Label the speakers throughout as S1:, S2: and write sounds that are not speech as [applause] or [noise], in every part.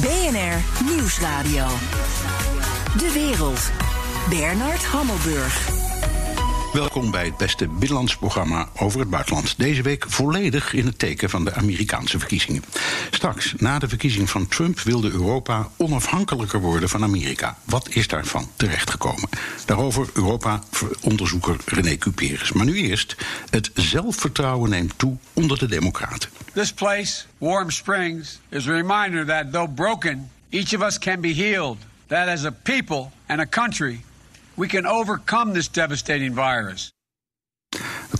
S1: BNR Nieuwsradio. De wereld. Bernard Hammelburg.
S2: Welkom bij het beste binnenlands programma over het buitenland. Deze week volledig in het teken van de Amerikaanse verkiezingen. Straks, na de verkiezing van Trump, wilde Europa onafhankelijker worden van Amerika. Wat is daarvan terechtgekomen? Daarover Europa-onderzoeker René Cuperes. Maar nu eerst, het zelfvertrouwen neemt toe onder de Democraten.
S3: This place, Warm Springs, is a reminder that though broken, each of us can be healed. That as a people and a country, we can overcome this devastating virus.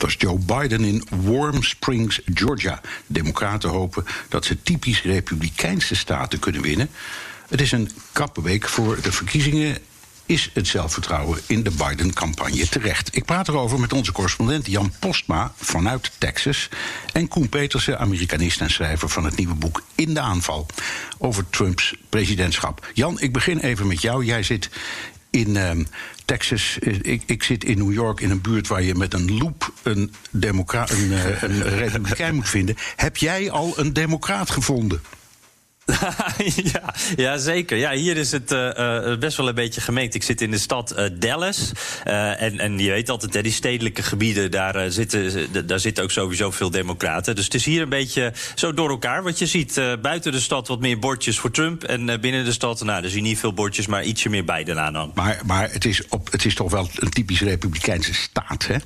S2: Was Joe Biden in Warm Springs, Georgia. Democraten hopen dat ze typisch republikeinse staten kunnen winnen. Het is een krappe week voor de verkiezingen. Is het zelfvertrouwen in de Biden-campagne terecht? Ik praat erover met onze correspondent Jan Postma vanuit Texas. En Koen Petersen, Amerikanist en schrijver van het nieuwe boek In de aanval. Over Trumps presidentschap. Jan, ik begin even met jou. Jij zit in um, Texas. Ik, ik, zit in New York in een buurt waar je met een loop een, democra een, uh, een [laughs] republikein moet vinden. Heb jij al een democraat gevonden? [laughs]
S4: ja, ja, zeker. Ja, hier is het uh, best wel een beetje gemengd. Ik zit in de stad Dallas. en, en je weet altijd, hè, die stedelijke gebieden, daar, zitten, daar zitten ook sowieso veel democraten. Dus het is hier een beetje zo door elkaar. Wat je ziet, buiten de stad wat meer bordjes voor Trump. En binnen de stad, nou, zie je niet veel bordjes, maar ietsje meer Biden aan.
S2: Maar, maar het, is op, het is toch wel een typisch republikeinse staat, hè?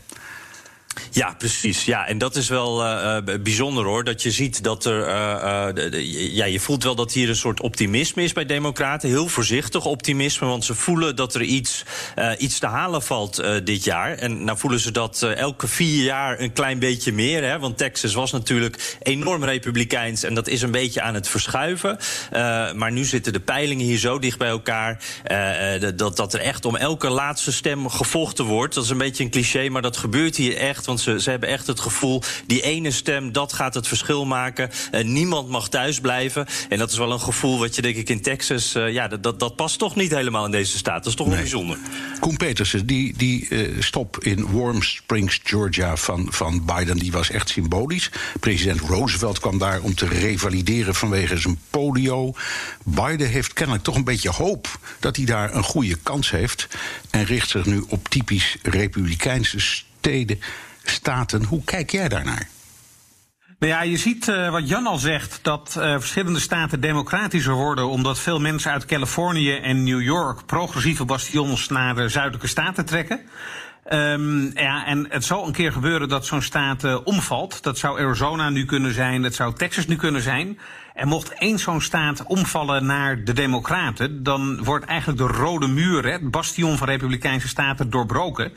S4: Ja, precies. Ja, en dat is wel uh, bijzonder hoor. Dat je ziet dat er. De, ja, je voelt wel dat hier een soort optimisme is bij Democraten. Heel voorzichtig optimisme, want ze voelen dat er iets, iets te halen valt dit jaar. En nou voelen ze dat elke vier jaar een klein beetje meer. Hè, want Texas was natuurlijk enorm republikeins en dat is een beetje aan het verschuiven. maar nu zitten de peilingen hier zo dicht bij elkaar. dat, dat er echt om elke laatste stem gevochten wordt. Dat is een beetje een cliché, maar dat gebeurt hier echt. Want ze, ze hebben echt het gevoel, die ene stem, dat gaat het verschil maken. Uh, niemand mag thuis blijven. En dat is wel een gevoel wat je denk ik in Texas... Uh, ja, dat, dat past toch niet helemaal in deze staat. Dat is toch nee. wel bijzonder.
S2: Koen Petersen, die, die uh, stop in Warm Springs, Georgia van, van Biden... die was echt symbolisch. President Roosevelt kwam daar om te revalideren vanwege zijn polio. Biden heeft kennelijk toch een beetje hoop dat hij daar een goede kans heeft... en richt zich nu op typisch republikeinse steden staten. Hoe kijk jij daarnaar?
S5: Nou ja, je ziet uh, wat Jan al zegt, dat uh, verschillende staten democratischer worden, omdat veel mensen uit Californië en New York progressieve bastions naar de zuidelijke staten trekken. Um, ja, en het zal een keer gebeuren dat zo'n staat uh, omvalt. Dat zou Arizona nu kunnen zijn, dat zou Texas nu kunnen zijn. En mocht één zo'n staat omvallen naar de Democraten, dan wordt eigenlijk de rode muur, het bastion van Republikeinse staten, doorbroken.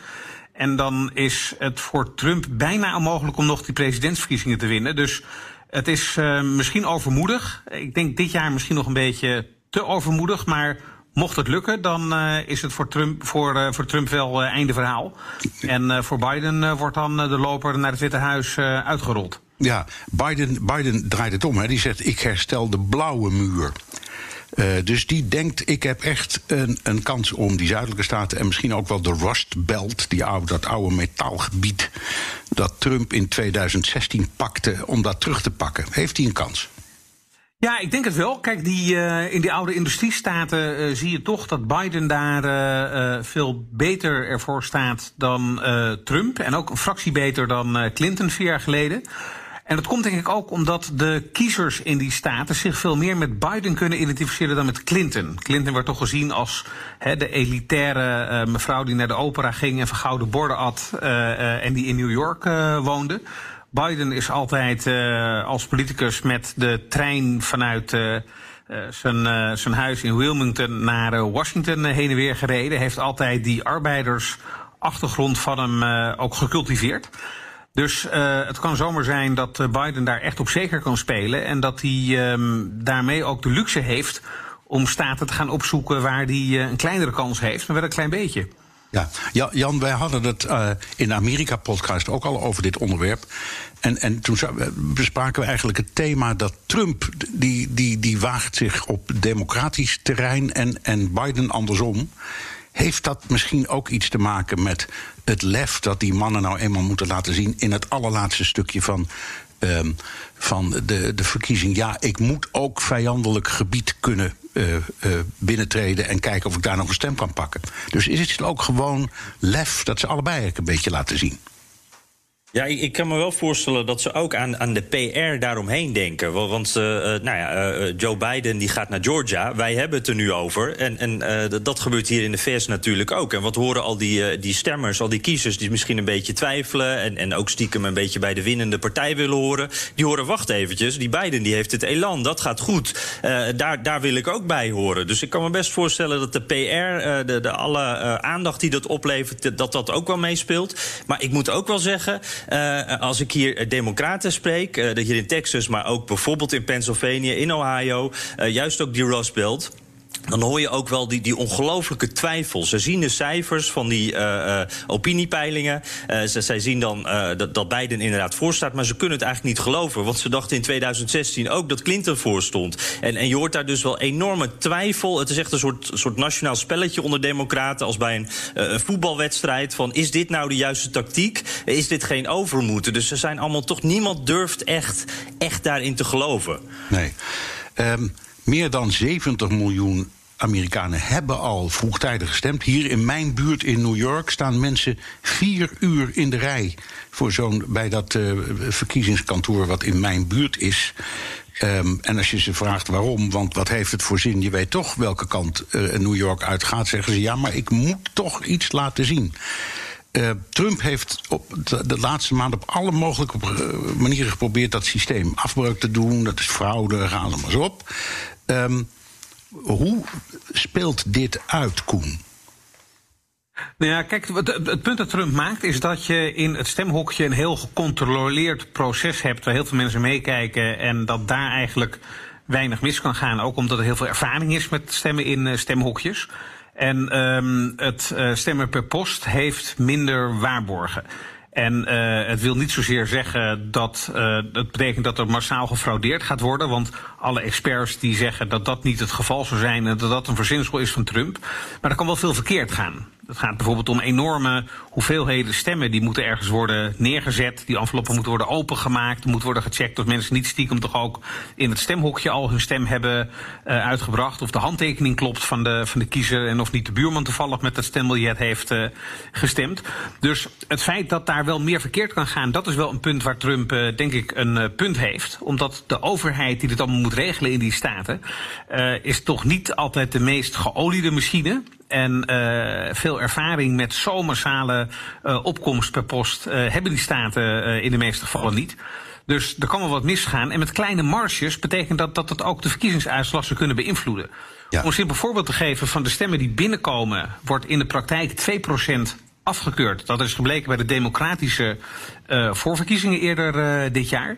S5: En dan is het voor Trump bijna onmogelijk om nog die presidentsverkiezingen te winnen. Dus het is uh, misschien overmoedig. Ik denk dit jaar misschien nog een beetje te overmoedig. Maar mocht het lukken, dan uh, is het voor Trump, voor, uh, voor Trump wel einde verhaal. En voor Biden wordt dan de loper naar het Witte Huis uitgerold.
S2: Ja, Biden, Biden draait het om. Hè. Die zegt: Ik herstel de blauwe muur. Uh, dus die denkt, ik heb echt een, een, kans om die zuidelijke staten... en misschien ook wel de Rust Belt, die oude, dat oude metaalgebied... dat Trump in 2016 pakte, om dat terug te pakken. Heeft hij een kans?
S5: Ja, ik denk het wel. Kijk, die, uh, in die oude industriestaten uh, zie je toch dat Biden daar veel beter ervoor staat dan Trump. En ook een fractie beter dan Clinton vier jaar geleden. En dat komt denk ik ook omdat de kiezers in die staten zich veel meer met Biden kunnen identificeren dan met Clinton. Clinton werd toch gezien als he, de elitaire uh, mevrouw die naar de opera ging en vergouden borden at uh, uh, en die in New York woonde. Biden is altijd als politicus met de trein vanuit zijn, zijn huis in Wilmington naar Washington heen en weer gereden. Heeft altijd die arbeidersachtergrond van hem ook gecultiveerd. Dus uh, het kan zomaar zijn dat eh, Biden daar echt op zeker kan spelen. En dat hij um, daarmee ook de luxe heeft om staten te gaan opzoeken waar hij uh, een kleinere kans heeft, maar wel een klein beetje.
S2: Ja, Jan, wij hadden het in de Amerika-podcast ook al over dit onderwerp. En, en toen bespraken we eigenlijk het thema dat Trump, die, die, die waagt zich op democratisch terrein en, en Biden andersom. Heeft dat misschien ook iets te maken met het lef dat die mannen nou eenmaal moeten laten zien in het allerlaatste stukje van ehm, van de, de verkiezing. Ja, ik moet ook vijandelijk gebied kunnen uh, binnentreden en kijken of ik daar nog een stem kan pakken. Dus is het ook gewoon lef dat ze allebei een beetje laten zien?
S4: Ja, ik, kan me wel voorstellen dat ze ook aan, aan de PR daaromheen denken. Want uh, nou ja, uh, Joe Biden die gaat naar Georgia. Wij hebben het er nu over. En, en dat gebeurt hier in de VS natuurlijk ook. En wat horen al die, die stemmers, al die kiezers die misschien een beetje twijfelen... En, en ook stiekem een beetje bij de winnende partij willen horen... die horen, wacht eventjes, die Biden die heeft het elan, dat gaat goed. daar, daar wil ik ook bij horen. Dus ik kan me best voorstellen dat de PR, de, de alle aandacht die dat oplevert... dat dat ook wel meespeelt. Maar ik moet ook wel zeggen... Uh, als ik hier democraten spreek, uh, hier in Texas, maar ook bijvoorbeeld in Pennsylvania, in Ohio, juist ook die Rust Belt dan hoor je ook wel die, die ongelooflijke twijfel. Ze zien de cijfers van die uh, uh, opiniepeilingen. Uh, ze, zij zien dan dat, dat Biden inderdaad voorstaat, maar ze kunnen het eigenlijk niet geloven. Want ze dachten in 2016 ook dat Clinton voorstond. En, en je hoort daar dus wel enorme twijfel. Het is echt een soort, soort nationaal spelletje onder democraten... als bij een, voetbalwedstrijd van is dit nou de juiste tactiek? Is dit geen overmoed? Dus ze zijn allemaal toch... niemand durft echt, echt daarin te geloven.
S2: Nee. Um meer dan 70 miljoen Amerikanen hebben al vroegtijdig gestemd. Hier in mijn buurt in New York staan mensen vier uur in de rij voor zo'n bij dat uh, verkiezingskantoor wat in mijn buurt is. Um, en als je ze vraagt waarom, want wat heeft het voor zin, je weet toch welke kant uh, New York uitgaat, zeggen ze ja, maar ik moet toch iets laten zien. Uh, Trump heeft op de, laatste maand op alle mogelijke manieren geprobeerd dat systeem afbreuk te doen. Dat is fraude, ga maar eens op. Um, hoe speelt dit uit, Koen?
S5: Nou ja, kijk, het, punt dat Trump maakt is dat je in het stemhokje een heel gecontroleerd proces hebt waar heel veel mensen meekijken en dat daar eigenlijk weinig mis kan gaan, ook omdat er heel veel ervaring is met stemmen in uh, stemhokjes. En um, het uh, stemmen per post heeft minder waarborgen. En uh, het wil niet zozeer zeggen dat uh, het betekent dat er massaal gefraudeerd gaat worden. Want alle experts die zeggen dat dat niet het geval zou zijn en dat dat een verzinsel is van Trump. Maar er kan wel veel verkeerd gaan. Het gaat bijvoorbeeld om enorme hoeveelheden stemmen. Die moeten ergens worden neergezet. Die enveloppen moeten worden opengemaakt. Moet worden gecheckt of mensen niet stiekem toch ook in het stemhokje al hun stem hebben uh, uitgebracht. Of de handtekening klopt van de, van de kiezer. En of niet de buurman toevallig met dat stembiljet heeft uh, gestemd. Dus het feit dat daar wel meer verkeerd kan gaan, dat is wel een punt waar Trump uh, denk ik een punt heeft. Omdat de overheid die dit allemaal moet regelen in die staten, is toch niet altijd de meest geoliede machine en uh, veel ervaring met zo massale uh, opkomst per post uh, hebben die staten in de meeste gevallen niet. Dus er kan wel wat misgaan. En met kleine marges betekent dat dat het ook de verkiezingsuitslag zou kunnen beïnvloeden. Ja. Om een simpel voorbeeld te geven van de stemmen die binnenkomen, wordt in de praktijk 2% afgekeurd. Dat is gebleken bij de democratische voorverkiezingen eerder dit jaar.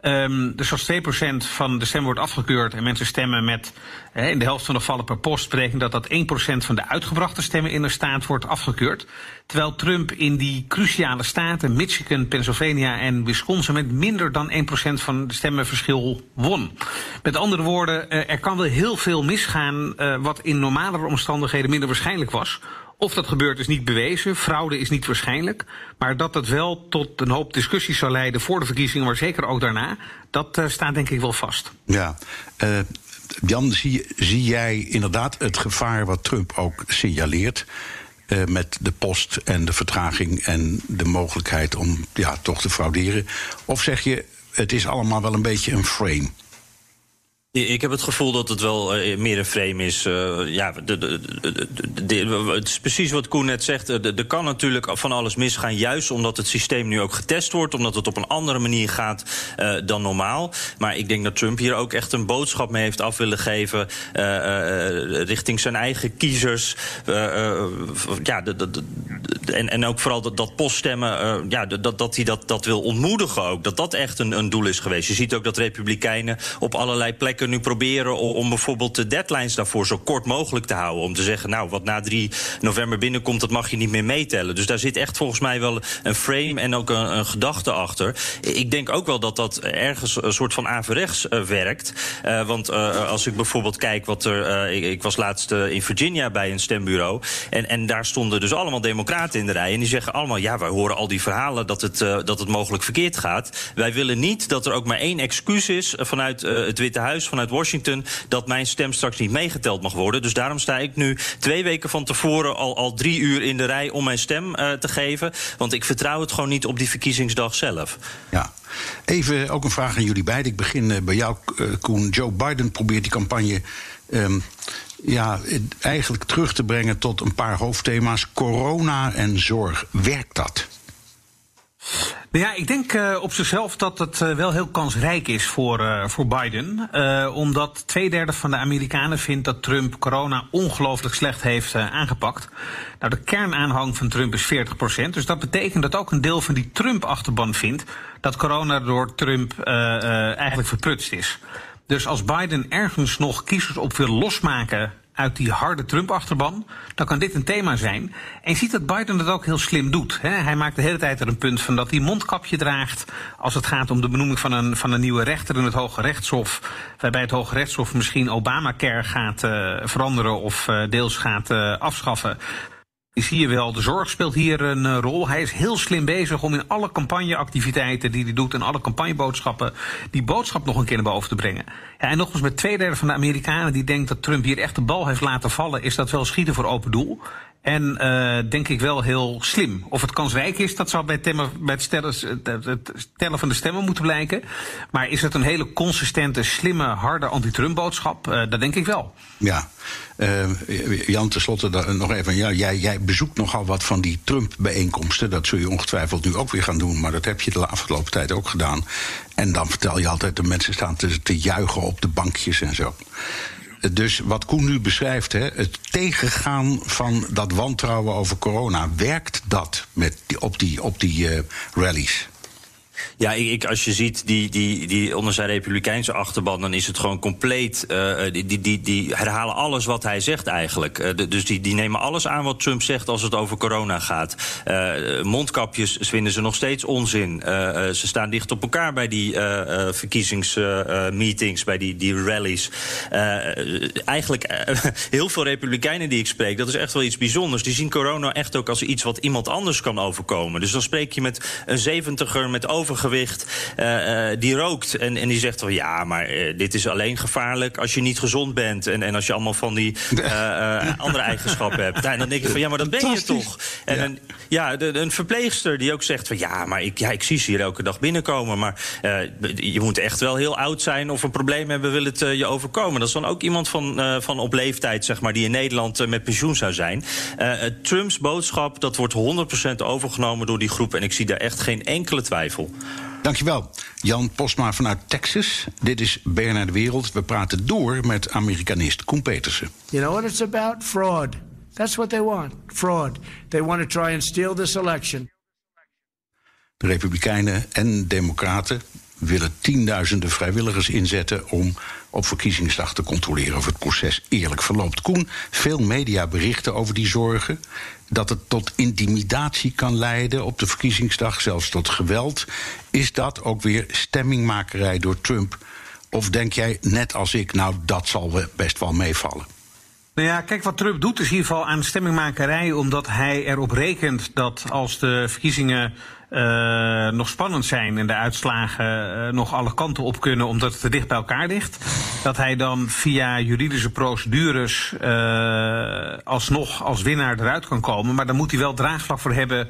S5: Um, dus als 2% van de stem wordt afgekeurd en mensen stemmen met in de helft van de gevallen per post, betekent dat dat 1% van de uitgebrachte stemmen in de staat wordt afgekeurd. Terwijl Trump in die cruciale staten, Michigan, Pennsylvania en Wisconsin, met minder dan 1% van de stemmenverschil won. Met andere woorden, er kan wel heel veel misgaan uh, wat in normalere omstandigheden minder waarschijnlijk was. Of dat gebeurt is niet bewezen, fraude is niet waarschijnlijk. Maar dat dat wel tot een hoop discussies zal leiden voor de verkiezingen, maar zeker ook daarna, dat uh, staat denk ik wel vast.
S2: Ja, uh, Jan, zie, zie jij inderdaad het gevaar wat Trump ook signaleert? Uh, met de post en de vertraging en de mogelijkheid om ja, toch te frauderen? Of zeg je, het is allemaal wel een beetje een frame?
S4: Ik heb het gevoel dat het wel uh, meer een frame is. Uh, ja, het is precies wat Koen net zegt. Er kan natuurlijk van alles misgaan, juist omdat het systeem nu ook getest wordt, omdat het op een andere manier gaat dan normaal. Maar ik denk dat Trump hier ook echt een boodschap mee heeft af willen geven richting zijn eigen kiezers. ja, en, en ook vooral dat, dat poststemmen, ja, dat, dat hij dat, dat wil ontmoedigen ook. Dat dat echt een, een doel is geweest. Je ziet ook dat Republikeinen op allerlei plekken nu proberen om, bijvoorbeeld de deadlines daarvoor zo kort mogelijk te houden. Om te zeggen, nou, wat na 3 november binnenkomt, dat mag je niet meer meetellen. Dus daar zit echt volgens mij wel een frame en ook een, een gedachte achter. Ik denk ook wel dat dat ergens een soort van averechts uh, werkt. Uh, want uh, als ik bijvoorbeeld kijk wat er. Ik, ik, was laatst in Virginia bij een stembureau. En, en daar stonden dus allemaal democraten in de rij. En die zeggen allemaal: ja, wij horen al die verhalen dat het, dat het mogelijk verkeerd gaat. Wij willen niet dat er ook maar één excuus is vanuit het Witte Huis, vanuit Washington, dat mijn stem straks niet meegeteld mag worden. Dus daarom sta ik nu twee weken van tevoren al, al drie uur in de rij om mijn stem te geven. Want ik vertrouw het gewoon niet op die verkiezingsdag zelf.
S2: Ja. Even ook een vraag aan jullie beiden. Ik begin bij jou, Koen. Joe Biden probeert die campagne. Um, ja, eigenlijk terug te brengen tot een paar hoofdthema's: corona en zorg. Werkt dat?
S5: Nou ja, ik denk uh, op zichzelf dat het uh, wel heel kansrijk is voor, uh, voor Biden. omdat twee derde van de Amerikanen vindt dat Trump corona ongelooflijk slecht heeft aangepakt. Nou, de kernaanhang van Trump is 40%. Dus dat betekent dat ook een deel van die Trump-achterban vindt dat corona door Trump eigenlijk verprutst is. Dus als Biden ergens nog kiezers op wil losmaken uit die harde Trump-achterban, dan kan dit een thema zijn. En je ziet dat Biden dat ook heel slim doet. Hè? Hij maakt de hele tijd er een punt van dat hij mondkapje draagt als het gaat om de benoeming van een, van een nieuwe rechter in het Hoge Rechtshof. Waarbij het Hoge Rechtshof misschien Obamacare gaat uh, veranderen of uh, deels gaat uh, afschaffen zie je wel, de zorg speelt hier een uh, rol. Hij is heel slim bezig om in alle campagneactiviteiten die hij doet en alle campagneboodschappen die boodschap nog een keer naar boven te brengen. Ja, en nogmaals, met twee derde van de Amerikanen die denkt dat Trump hier echt de bal heeft laten vallen, is dat wel schieten voor open doel. En uh, denk ik wel heel slim. Of het kansrijk is, dat zou bij, temmen, bij het, stellen, het tellen van de stemmen moeten blijken. Maar is het een hele consistente, slimme, harde anti-Trump-boodschap? Uh, dat denk ik wel.
S2: Ja. Uh, Jan, tenslotte nog even. Ja, jij, jij bezoekt nogal wat van die Trump-bijeenkomsten. Dat zul je ongetwijfeld nu ook weer gaan doen. Maar dat heb je de afgelopen tijd ook gedaan. En dan vertel je altijd, de mensen staan te, te juichen op de bankjes en zo. Dus wat Koen nu beschrijft, hè, het tegengaan van dat wantrouwen over corona, werkt dat met op die, op die uh, rallies?
S4: Ja, ik, als je ziet die, die, die onder zijn republikeinse achterban, dan is het gewoon compleet. Uh, die, die, die, die herhalen alles wat hij zegt eigenlijk. De, dus die, die nemen alles aan wat Trump zegt als het over corona gaat. Mondkapjes vinden ze nog steeds onzin. ze staan dicht op elkaar bij die verkiezingsmeetings, bij die, die rallies. eigenlijk [laughs] heel veel republikeinen die ik spreek, dat is echt wel iets bijzonders. Die zien corona echt ook als iets wat iemand anders kan overkomen. Dus dan spreek je met een zeventiger met over overgewicht, uh, uh, die rookt. En, en die zegt wel, ja, maar uh, dit is alleen gevaarlijk als je niet gezond bent. En, en als je allemaal van die [laughs] andere eigenschappen hebt. En dan denk ik van, ja, maar dat ben je toch. En ja, een, ja de, een verpleegster die ook zegt van, ja, maar ik, ja, ik zie ze hier elke dag binnenkomen. Maar je moet echt wel heel oud zijn of een probleem hebben, wil het je overkomen. Dat is dan ook iemand van, van op leeftijd, zeg maar, die in Nederland met pensioen zou zijn. Trumps boodschap, dat wordt 100% overgenomen door die groep. En ik zie daar echt geen enkele twijfel.
S2: Dankjewel. Jan Postma vanuit Texas. Dit is BNR De Wereld. We praten door met Amerikanist Koen Petersen.
S6: You know what it's about? Fraud. That's what they want. Fraud. They want to try and steal this election.
S2: De Republikeinen en Democraten willen tienduizenden vrijwilligers inzetten om op verkiezingsdag te controleren of het proces eerlijk verloopt. Koen, veel media berichten over die zorgen. Dat het tot intimidatie kan leiden op de verkiezingsdag, zelfs tot geweld. Is dat ook weer stemmingmakerij door Trump? Of denk jij, net als ik, nou dat zal best wel meevallen?
S5: Nou ja, kijk, wat Trump doet is in ieder geval aan stemmingmakerij, omdat hij erop rekent dat als de verkiezingen uh, nog spannend zijn en de uitslagen uh, nog alle kanten op kunnen omdat het te dicht bij elkaar ligt. Dat hij dan via juridische procedures uh, alsnog als winnaar eruit kan komen. Maar dan moet hij wel draagvlak voor hebben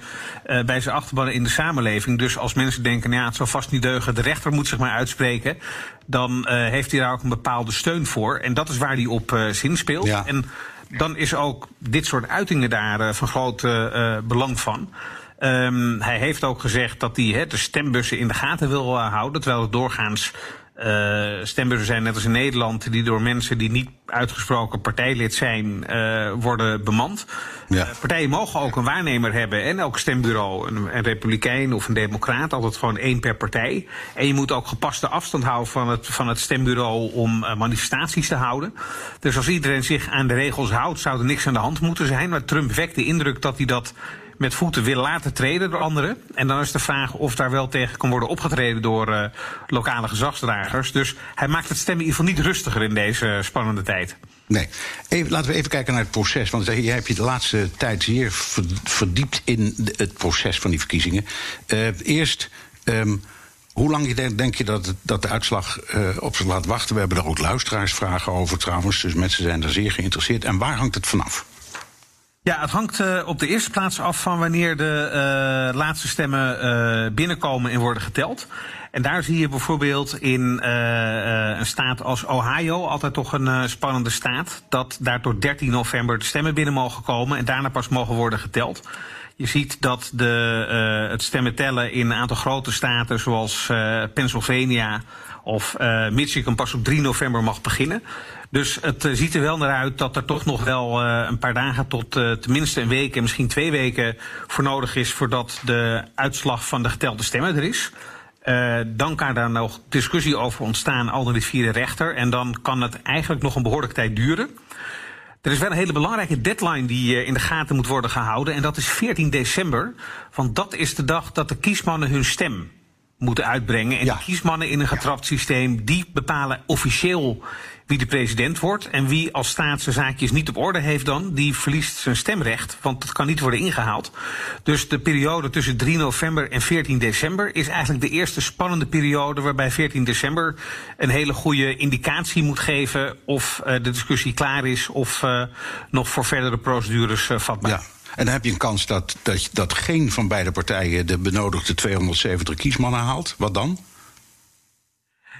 S5: bij zijn achterban in de samenleving. Dus als mensen denken, nou ja, het zal vast niet deugen, de rechter moet zich maar uitspreken. Dan heeft hij daar ook een bepaalde steun voor. En dat is waar hij op zinspeelt. Ja. En dan is ook dit soort uitingen daar van groot belang van. Um, hij heeft ook gezegd dat hij he, de stembussen in de gaten wil uh, houden. Terwijl het doorgaans Uh, stembussen zijn net als in Nederland, die door mensen die niet uitgesproken partijlid zijn, uh, worden bemand. Ja. Uh, partijen mogen ook een waarnemer hebben en elk stembureau, een, een, republikein of een democraat, altijd gewoon één per partij. En je moet ook gepaste afstand houden van het, van het stembureau om manifestaties te houden. Dus als iedereen zich aan de regels houdt, zou er niks aan de hand moeten zijn. Maar Trump wekt de indruk dat hij dat met voeten willen laten treden door anderen. En dan is de vraag of daar wel tegen kan worden opgetreden door uh, lokale gezagsdragers. Dus hij maakt het stemmen in ieder geval niet rustiger in deze spannende tijd.
S2: Nee. Even, laten we even kijken naar het proces. Want jij hebt je de laatste tijd zeer verdiept in het proces van die verkiezingen. Uh, eerst. Um, hoe lang denk je dat, dat de uitslag uh, op zich laat wachten? We hebben er ook luisteraarsvragen over trouwens. Dus mensen zijn er zeer geïnteresseerd. En waar hangt het vanaf?
S5: Ja, het hangt uh, op de eerste plaats af van wanneer de uh, laatste stemmen uh, binnenkomen en worden geteld. En daar zie je bijvoorbeeld in een staat als Ohio, altijd toch een spannende staat, dat daar tot 13 november de stemmen binnen mogen komen en daarna pas mogen worden geteld. Je ziet dat de, het stemmen tellen in een aantal grote staten zoals Pennsylvania of Michigan pas op 3 november mag beginnen. Dus het uh, ziet er wel naar uit dat er toch nog wel uh, een paar dagen tot uh, tenminste een week en misschien twee weken voor nodig is voordat de uitslag van de getelde stemmen er is. dan kan daar nog discussie over ontstaan, al dan niet via de rechter. En dan kan het eigenlijk nog een behoorlijke tijd duren. Er is wel een hele belangrijke deadline die in de gaten moet worden gehouden. En dat is 14 december. Want dat is de dag dat de kiesmannen hun stem moeten uitbrengen. En ja. de kiesmannen in een getrapt systeem, die bepalen officieel wie de president wordt. En wie als staat zijn zaakjes niet op orde heeft dan, die verliest zijn stemrecht. Want dat kan niet worden ingehaald. Dus de periode tussen 3 november en 14 december is eigenlijk de eerste spannende periode waarbij 14 december een hele goede indicatie moet geven of uh, de discussie klaar is of uh, nog voor verdere procedures uh, vatbaar.
S2: Ja. En dan heb je een kans dat, dat, dat geen van beide partijen de benodigde 270 kiesmannen haalt. Wat dan?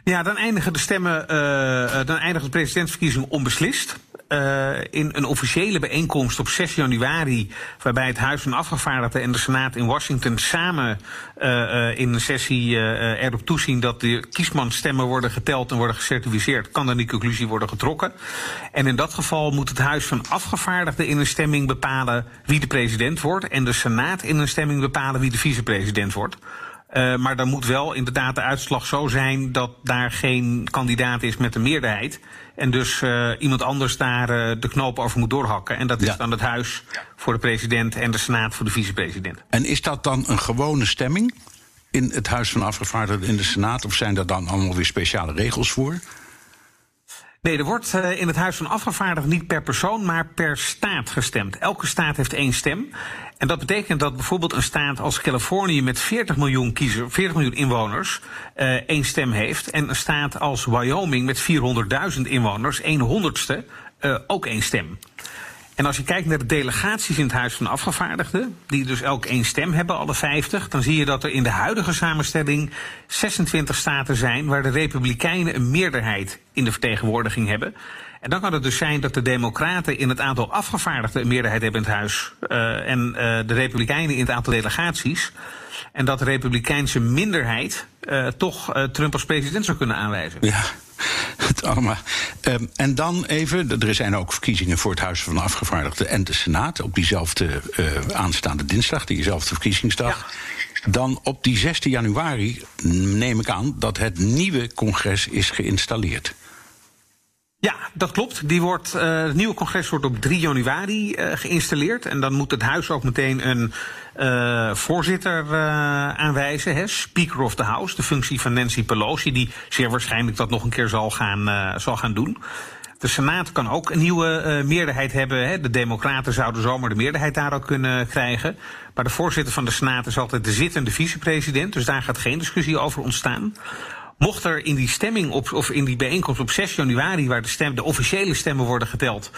S5: Ja, dan eindigen de stemmen, uh, dan eindigen de presidentsverkiezingen onbeslist. Uh, in een officiële bijeenkomst op 6 januari, waarbij het Huis van Afgevaardigden en de Senaat in Washington samen in een sessie erop toezien dat de kiesmanstemmen worden geteld en worden gecertificeerd, kan dan die conclusie worden getrokken. En in dat geval moet het Huis van Afgevaardigden in een stemming bepalen wie de president wordt en de Senaat in een stemming bepalen wie de vicepresident wordt. Uh, maar dan moet wel inderdaad de uitslag zo zijn dat daar geen kandidaat is met een meerderheid. En dus uh, iemand anders daar uh, de knoop over moet doorhakken. En dat is dan het huis voor de president en de senaat voor de vicepresident.
S2: En is dat dan een gewone stemming in het Huis van Afgevaardigden in de Senaat? Of zijn daar dan allemaal weer speciale regels voor?
S5: Nee, er wordt in het Huis van Afgevaardigden niet per persoon, maar per staat gestemd. Elke staat heeft één stem. En dat betekent dat bijvoorbeeld een staat als Californië met 40 miljoen, kiezer, 40 miljoen inwoners uh, één stem heeft. En een staat als Wyoming met 400.000 inwoners, een honderdste, uh, ook één stem. En als je kijkt naar de delegaties in het Huis van Afgevaardigden, die dus elk één stem hebben, alle 50, dan zie je dat er in de huidige samenstelling 26 staten zijn waar de Republikeinen een meerderheid in de vertegenwoordiging hebben. En dan kan het dus zijn dat de Democraten in het aantal afgevaardigden een meerderheid hebben in het huis. Uh, en uh, de Republikeinen in het aantal delegaties. En dat de Republikeinse minderheid uh, toch Trump als president zou kunnen aanwijzen.
S2: Ja. Het allemaal. Um, en dan even, er zijn ook verkiezingen voor het Huis van de Afgevaardigden en de Senaat op diezelfde aanstaande dinsdag, diezelfde verkiezingsdag. Ja. Dan op die 16 januari neem ik aan dat het nieuwe congres is geïnstalleerd.
S5: Ja, dat klopt. Die wordt, uh, het nieuwe congres wordt op 3 januari uh, geïnstalleerd. En dan moet het huis ook meteen een uh, voorzitter aanwijzen. Hè, Speaker of the House, de functie van Nancy Pelosi, die zeer waarschijnlijk dat nog een keer zal gaan, zal gaan doen. De Senaat kan ook een nieuwe meerderheid hebben. Hè. De Democraten zouden zomaar de meerderheid daar ook kunnen krijgen. Maar de voorzitter van de Senaat is altijd de zittende vicepresident. Dus daar gaat geen discussie over ontstaan. Mocht er in die stemming op, of in die bijeenkomst op 6 januari, waar de, stem, de officiële stemmen worden geteld,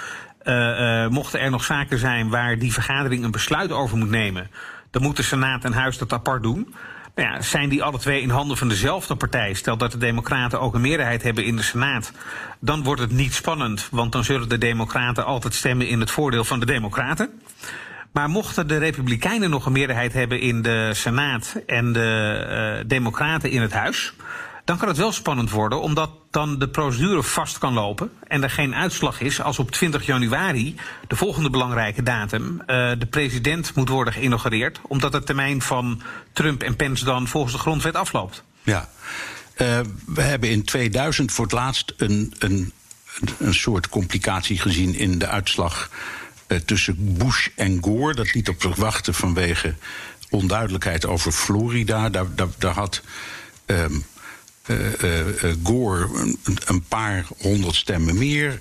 S5: uh, uh, mochten er nog zaken zijn waar die vergadering een besluit over moet nemen, dan moet de Senaat en Huis dat apart doen. Nou ja, zijn die alle twee in handen van dezelfde partij? Stel dat de Democraten ook een meerderheid hebben in de Senaat. Dan wordt het niet spannend, want dan zullen de Democraten altijd stemmen in het voordeel van de Democraten. Maar mochten de Republikeinen nog een meerderheid hebben in de Senaat en de uh, Democraten in het Huis, dan kan het wel spannend worden, omdat dan de procedure vast kan lopen en er geen uitslag is als op 20 januari, de volgende belangrijke datum, uh, de president moet worden geïnaugureerd, omdat de termijn van Trump en Pence dan volgens de grondwet afloopt.
S2: Ja, uh, we hebben in 2000 voor het laatst een, een, een soort complicatie gezien in de uitslag uh, tussen Bush en Gore. Dat liet op zich wachten vanwege onduidelijkheid over Florida. Daar, daar, had. Uh, Gore een, paar honderd stemmen meer.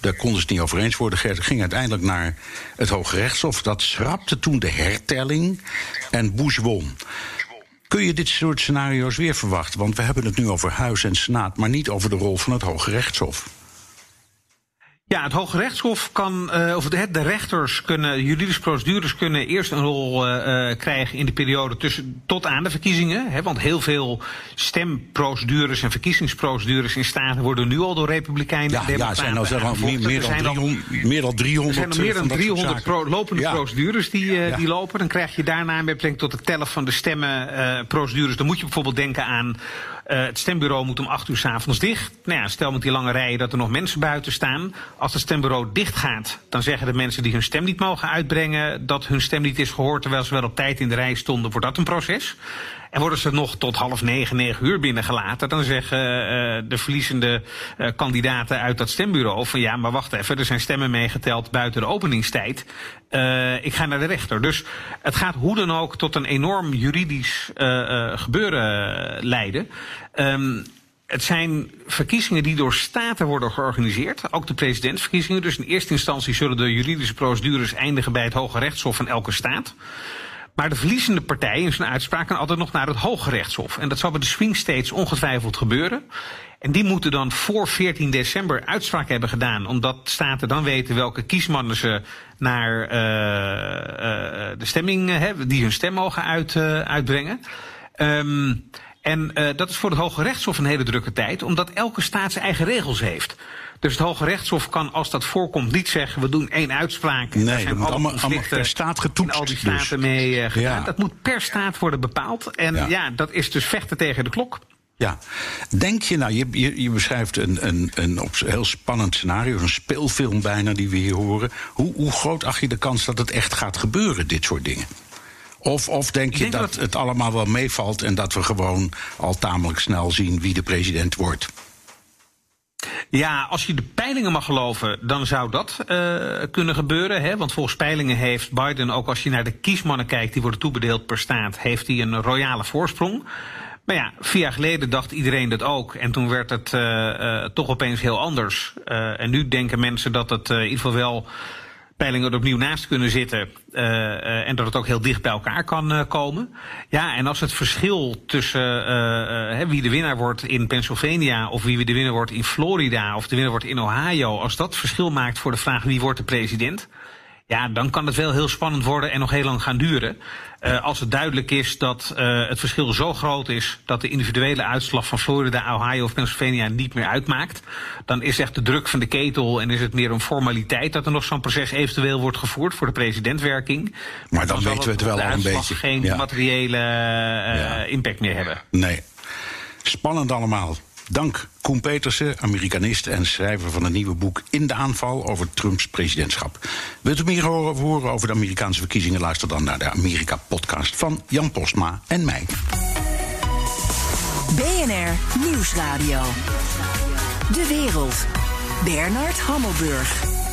S2: Daar konden ze het niet over eens worden. Het ging uiteindelijk naar het Hoge Rechtshof. Dat schrapte toen de hertelling en Bush won. Kun je dit soort scenario's weer verwachten? Want we hebben het nu over Huis en Senaat, maar niet over de rol van het Hoge Rechtshof.
S5: Ja, het Hoge Rechtshof kan, uh, of de, de, rechters kunnen, juridische procedures kunnen eerst een rol uh, krijgen in de periode tussen, tot aan de verkiezingen. Hè, want heel veel stemprocedures en verkiezingsprocedures in staten worden nu al door Republikeinen
S2: ja, ja, zijn al meer, meer, dan 300, meer dan 300.
S5: Er zijn meer dan 300 pro, lopende ja. procedures die, uh, ja. die lopen. Dan krijg je daarna met betrekking tot het tellen van de stemmenprocedures. dan moet je bijvoorbeeld denken aan uh, het stembureau moet om acht uur s'avonds dicht. Nou ja, stel met die lange rijen dat er nog mensen buiten staan. Als het stembureau dicht gaat, dan zeggen de mensen die hun stem niet mogen uitbrengen dat hun stem niet is gehoord terwijl ze wel op tijd in de rij stonden. Wordt dat een proces? En worden ze nog tot half negen, negen uur binnengelaten, dan zeggen uh, de verliezende uh, kandidaten uit dat stembureau van ja, maar wacht even, er zijn stemmen meegeteld buiten de openingstijd. Uh, ik ga naar de rechter. Dus het gaat hoe dan ook tot een enorm juridisch gebeuren leiden. Um, het zijn verkiezingen die door staten worden georganiseerd, ook de presidentsverkiezingen. Dus in eerste instantie zullen de juridische procedures eindigen bij het Hoge Rechtshof van elke staat. Maar de verliezende partij in zijn uitspraak kan altijd nog naar het Hoge Rechtshof. En dat zal bij de swing states ongetwijfeld gebeuren. En die moeten dan voor 14 december uitspraak hebben gedaan. Omdat staten dan weten welke kiesmannen ze naar uh, uh, de stemming hebben. Die hun stem mogen uit, uitbrengen. Um, en dat is voor het Hoge Rechtshof een hele drukke tijd. Omdat elke staat zijn eigen regels heeft. Dus het Hoge Rechtshof kan, als dat voorkomt, niet zeggen: we doen één uitspraak.
S2: Nee, zijn dat moet allemaal, allemaal per staat getoetst.
S5: Al die staten dus. mee uh, gedaan. Ja. Dat moet per staat worden bepaald. En ja. ja. dat is dus vechten tegen de klok.
S2: Ja, denk je nou, je, je, je beschrijft een, een, een heel spannend scenario, een speelfilm bijna die we hier horen. Hoe, hoe groot acht je de kans dat het echt gaat gebeuren, dit soort dingen? Of, of denk je denk dat, dat het allemaal wel meevalt en dat we gewoon al tamelijk snel zien wie de president wordt?
S5: Ja, als je de peilingen mag geloven, dan zou dat uh, kunnen gebeuren. Hè? Want volgens peilingen heeft Biden, ook als je naar de kiesmannen kijkt, die worden toebedeeld per staat, heeft hij een royale voorsprong. Maar ja, vier jaar geleden dacht iedereen dat ook. En toen werd het uh, uh, toch opeens heel anders. en nu denken mensen dat het in ieder geval wel peilingen er opnieuw naast kunnen zitten. Uh, uh, en dat het ook heel dicht bij elkaar kan uh, komen. Ja, en als het verschil tussen wie de winnaar wordt in Pennsylvania of wie de winnaar wordt in Florida of de winnaar wordt in Ohio, als dat verschil maakt voor de vraag wie wordt de president, ja, dan kan het wel heel spannend worden en nog heel lang gaan duren. Uh, als het duidelijk is dat uh, het verschil zo groot is dat de individuele uitslag van Florida, Ohio of Pennsylvania niet meer uitmaakt, dan is echt de druk van de ketel en is het meer een formaliteit dat er nog zo'n proces eventueel wordt gevoerd voor de presidentwerking.
S2: Maar dan, dan weten we het wel al een beetje.
S5: geen ja. materiële uh, ja. impact meer hebben.
S2: Nee. Spannend allemaal. Dank Koen Petersen, Amerikanist en schrijver van een nieuwe boek In de aanval over Trumps presidentschap. Wilt u meer horen over de Amerikaanse verkiezingen? Luister dan naar de Amerika-podcast van Jan Postma en mij.
S1: BNR Nieuwsradio. De wereld. Bernard Hammelburg.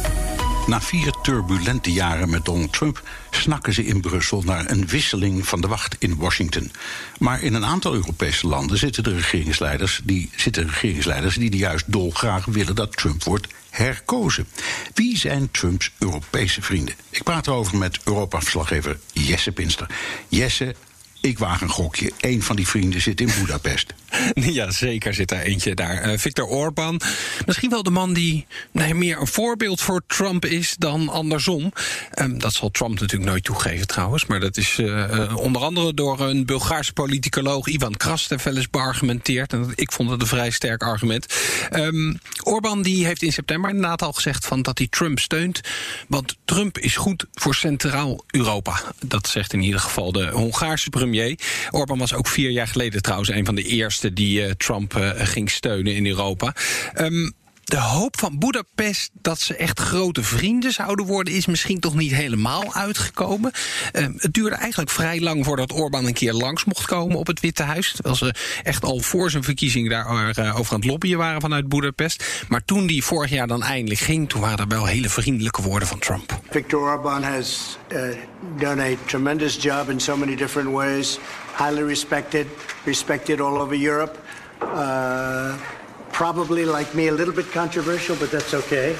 S2: Na vier turbulente jaren met Donald Trump snakken ze in Brussel naar een wisseling van de wacht in Washington. Maar in een aantal Europese landen zitten de regeringsleiders die, zitten regeringsleiders die juist dolgraag willen dat Trump wordt herkozen. Wie zijn Trumps Europese vrienden? Ik praat erover met Europa-verslaggever Jesse Pinster. Jesse, ik waag een gokje. Eén van die vrienden zit in Budapest. [laughs]
S7: Ja, zeker zit er eentje daar. Uh, Viktor Orban. Misschien wel de man die meer een voorbeeld voor Trump is dan andersom. Um, dat zal Trump natuurlijk nooit toegeven trouwens. Maar dat is uh, onder andere door een Bulgaarse politicoloog Ivan Krastev wel beargumenteerd. En ik vond het een vrij sterk argument. Um, Orban die heeft in september inderdaad al gezegd van dat hij Trump steunt. Want Trump is goed voor Centraal-Europa. Dat zegt in ieder geval de Hongaarse premier premier. Orbán was ook vier jaar geleden trouwens een van de eerste die Trump ging steunen in Europa. Um, de hoop van Budapest dat ze echt grote vrienden zouden worden, is misschien toch niet helemaal uitgekomen. Uh, het duurde eigenlijk vrij lang voordat Orbán een keer langs mocht komen op het Witte Huis. Terwijl ze echt al voor zijn verkiezing daar uh, over aan het lobbyen waren vanuit Budapest. Maar toen die vorig jaar dan eindelijk ging, toen waren er wel hele vriendelijke woorden van Trump.
S6: Viktor Orbán has uh, done a tremendous job in so many different ways. Highly respected, respected all over Europe. Uh, probably, like me, a little bit controversial, but that's okay.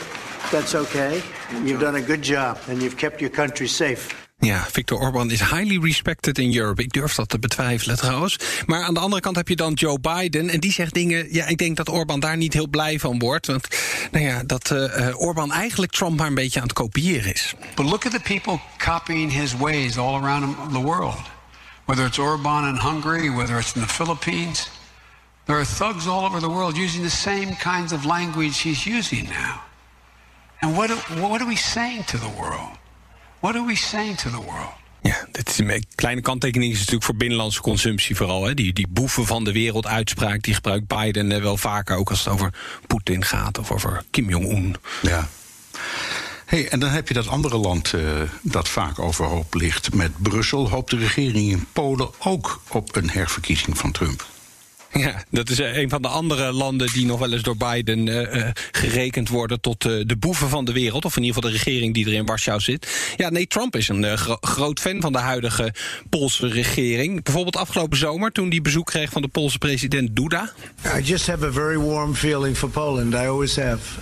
S6: That's okay. You've done a good job and you've kept your country safe.
S7: Ja, Viktor Orban is highly respected in Europe. Ik durf dat te betwijfelen trouwens. Maar aan de andere kant heb je dan Joe Biden. En die zegt dingen. Ja, ik denk dat Orban daar niet heel blij van wordt. Want nou ja, dat uh, Orban eigenlijk Trump maar een beetje aan het kopiëren is.
S3: But look at the people copying his ways all around the world. Whether it's Orban in Hungary, whether it's in the Philippines. There are thugs all over the world using the same kinds of language he's using now. And what, what are we saying to the world? What are we saying to the world?
S7: Ja, dit is een kleine kanttekening is natuurlijk voor binnenlandse consumptie vooral. Hè. Die, die boeven van de wereld uitspraak, die gebruikt Biden eh, wel vaker... ook als het over Poetin gaat of over Kim Jong-un.
S2: Ja. Hey, en dan heb je dat andere land uh, dat vaak overhoop ligt. Met Brussel hoopt de regering in Polen ook op een herverkiezing van Trump.
S7: Ja, dat is eh, een van de andere landen die nog wel eens door Biden uh, gerekend worden tot de boeven van de wereld. Of in ieder geval de regering die er in Warschau zit. Ja, nee, Trump is een gro groot fan van de huidige Poolse regering. Bijvoorbeeld afgelopen zomer toen hij bezoek kreeg van de Poolse president Duda.
S6: I just have a very warm feeling for Poland. I always have.